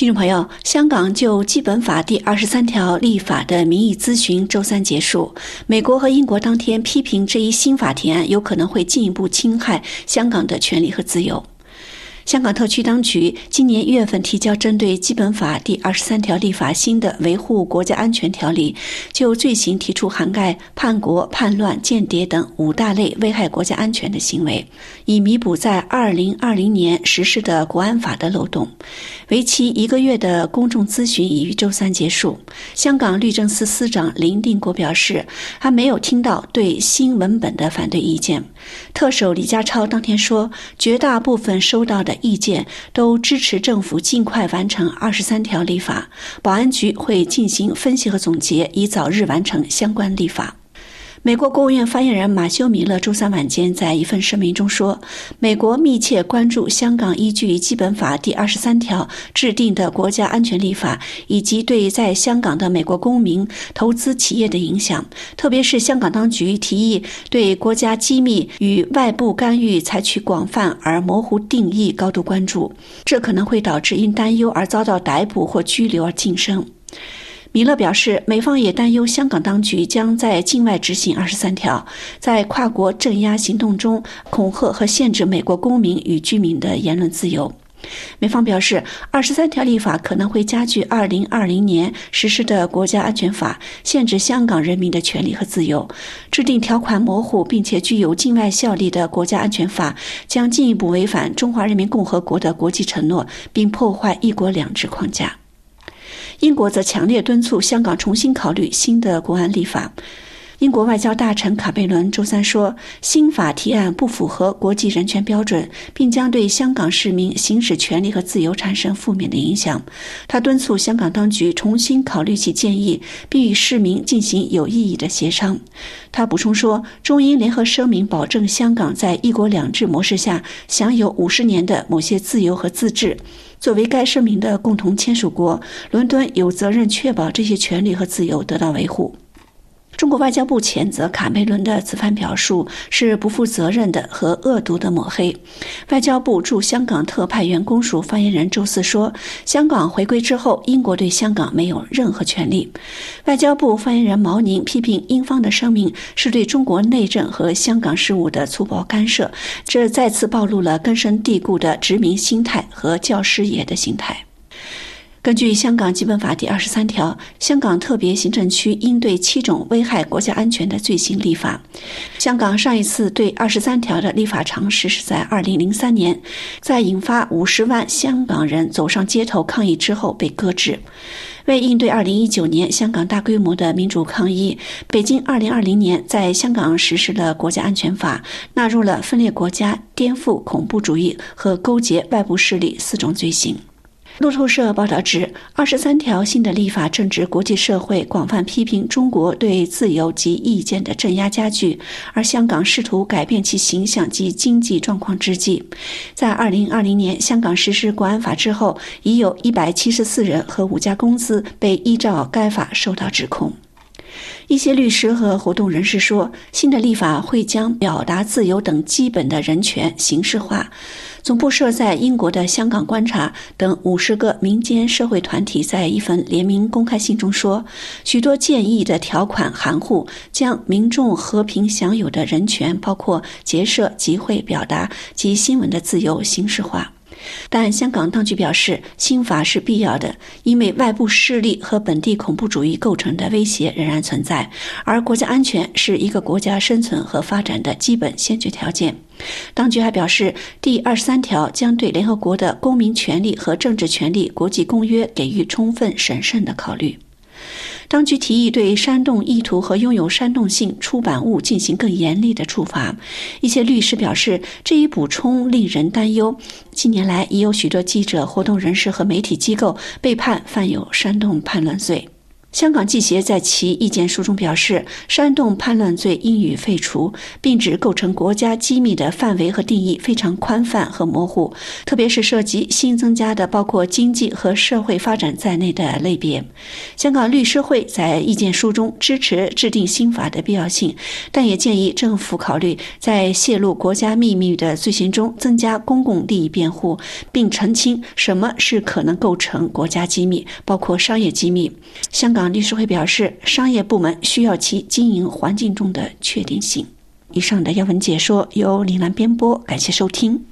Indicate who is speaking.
Speaker 1: 听众朋友，香港就《基本法》第二十三条立法的民意咨询周三结束。美国和英国当天批评这一新法提案有可能会进一步侵害香港的权利和自由。香港特区当局今年一月份提交针对《基本法》第二十三条立法新的维护国家安全条例，就罪行提出涵盖叛国、叛乱、间谍等五大类危害国家安全的行为，以弥补在二零二零年实施的国安法的漏洞。为期一个月的公众咨询已于周三结束。香港律政司司长林定国表示，还没有听到对新文本的反对意见。特首李家超当天说，绝大部分收到的。意见都支持政府尽快完成二十三条立法，保安局会进行分析和总结，以早日完成相关立法。美国国务院发言人马修·米勒周三晚间在一份声明中说：“美国密切关注香港依据《基本法》第二十三条制定的国家安全立法，以及对在香港的美国公民、投资企业的影响。特别是香港当局提议对国家机密与外部干预采取广泛而模糊定义，高度关注。这可能会导致因担忧而遭到逮捕或拘留而晋升。”米勒表示，美方也担忧香港当局将在境外执行二十三条，在跨国镇压行动中恐吓和限制美国公民与居民的言论自由。美方表示，二十三条立法可能会加剧二零二零年实施的国家安全法限制香港人民的权利和自由。制定条款模糊并且具有境外效力的国家安全法，将进一步违反中华人民共和国的国际承诺，并破坏“一国两制”框架。英国则强烈敦促香港重新考虑新的国安立法。英国外交大臣卡贝伦周三说，新法提案不符合国际人权标准，并将对香港市民行使权利和自由产生负面的影响。他敦促香港当局重新考虑其建议，并与市民进行有意义的协商。他补充说，中英联合声明保证香港在一国两制模式下享有五十年的某些自由和自治。作为该声明的共同签署国，伦敦有责任确保这些权利和自由得到维护。中国外交部谴责卡梅伦的此番表述是不负责任的和恶毒的抹黑。外交部驻香港特派员公署发言人周四说：“香港回归之后，英国对香港没有任何权利。”外交部发言人毛宁批评英方的声明是对中国内政和香港事务的粗暴干涉，这再次暴露了根深蒂固的殖民心态和教师爷的心态。根据香港基本法第二十三条，香港特别行政区应对七种危害国家安全的罪行立法。香港上一次对二十三条的立法尝试是在二零零三年，在引发五十万香港人走上街头抗议之后被搁置。为应对二零一九年香港大规模的民主抗议，北京二零二零年在香港实施了国家安全法，纳入了分裂国家、颠覆恐怖主义和勾结外部势力四种罪行。路透社报道指，二十三条新的立法正值国际社会广泛批评中国对自由及意见的镇压加剧，而香港试图改变其形象及经济状况之际，在二零二零年香港实施国安法之后，已有一百七十四人和五家公司被依照该法受到指控。一些律师和活动人士说，新的立法会将表达自由等基本的人权形式化。总部设在英国的香港观察等五十个民间社会团体在一份联名公开信中说，许多建议的条款含糊，将民众和平享有的人权，包括结社、集会、表达及新闻的自由形式化。但香港当局表示，新法是必要的，因为外部势力和本地恐怖主义构成的威胁仍然存在，而国家安全是一个国家生存和发展的基本先决条件。当局还表示，第二十三条将对联合国的公民权利和政治权利国际公约给予充分审慎的考虑。当局提议对煽动意图和拥有煽动性出版物进行更严厉的处罚。一些律师表示，这一补充令人担忧。近年来，已有许多记者、活动人士和媒体机构被判犯有煽动叛乱罪。香港记协在其意见书中表示，煽动叛乱罪应予废除，并指构成国家机密的范围和定义非常宽泛和模糊，特别是涉及新增加的包括经济和社会发展在内的类别。香港律师会在意见书中支持制定新法的必要性，但也建议政府考虑在泄露国家秘密的罪行中增加公共利益辩护，并澄清什么是可能构成国家机密，包括商业机密。香港。律师会表示，商业部门需要其经营环境中的确定性。以上的要闻解说由李兰编播，感谢收听。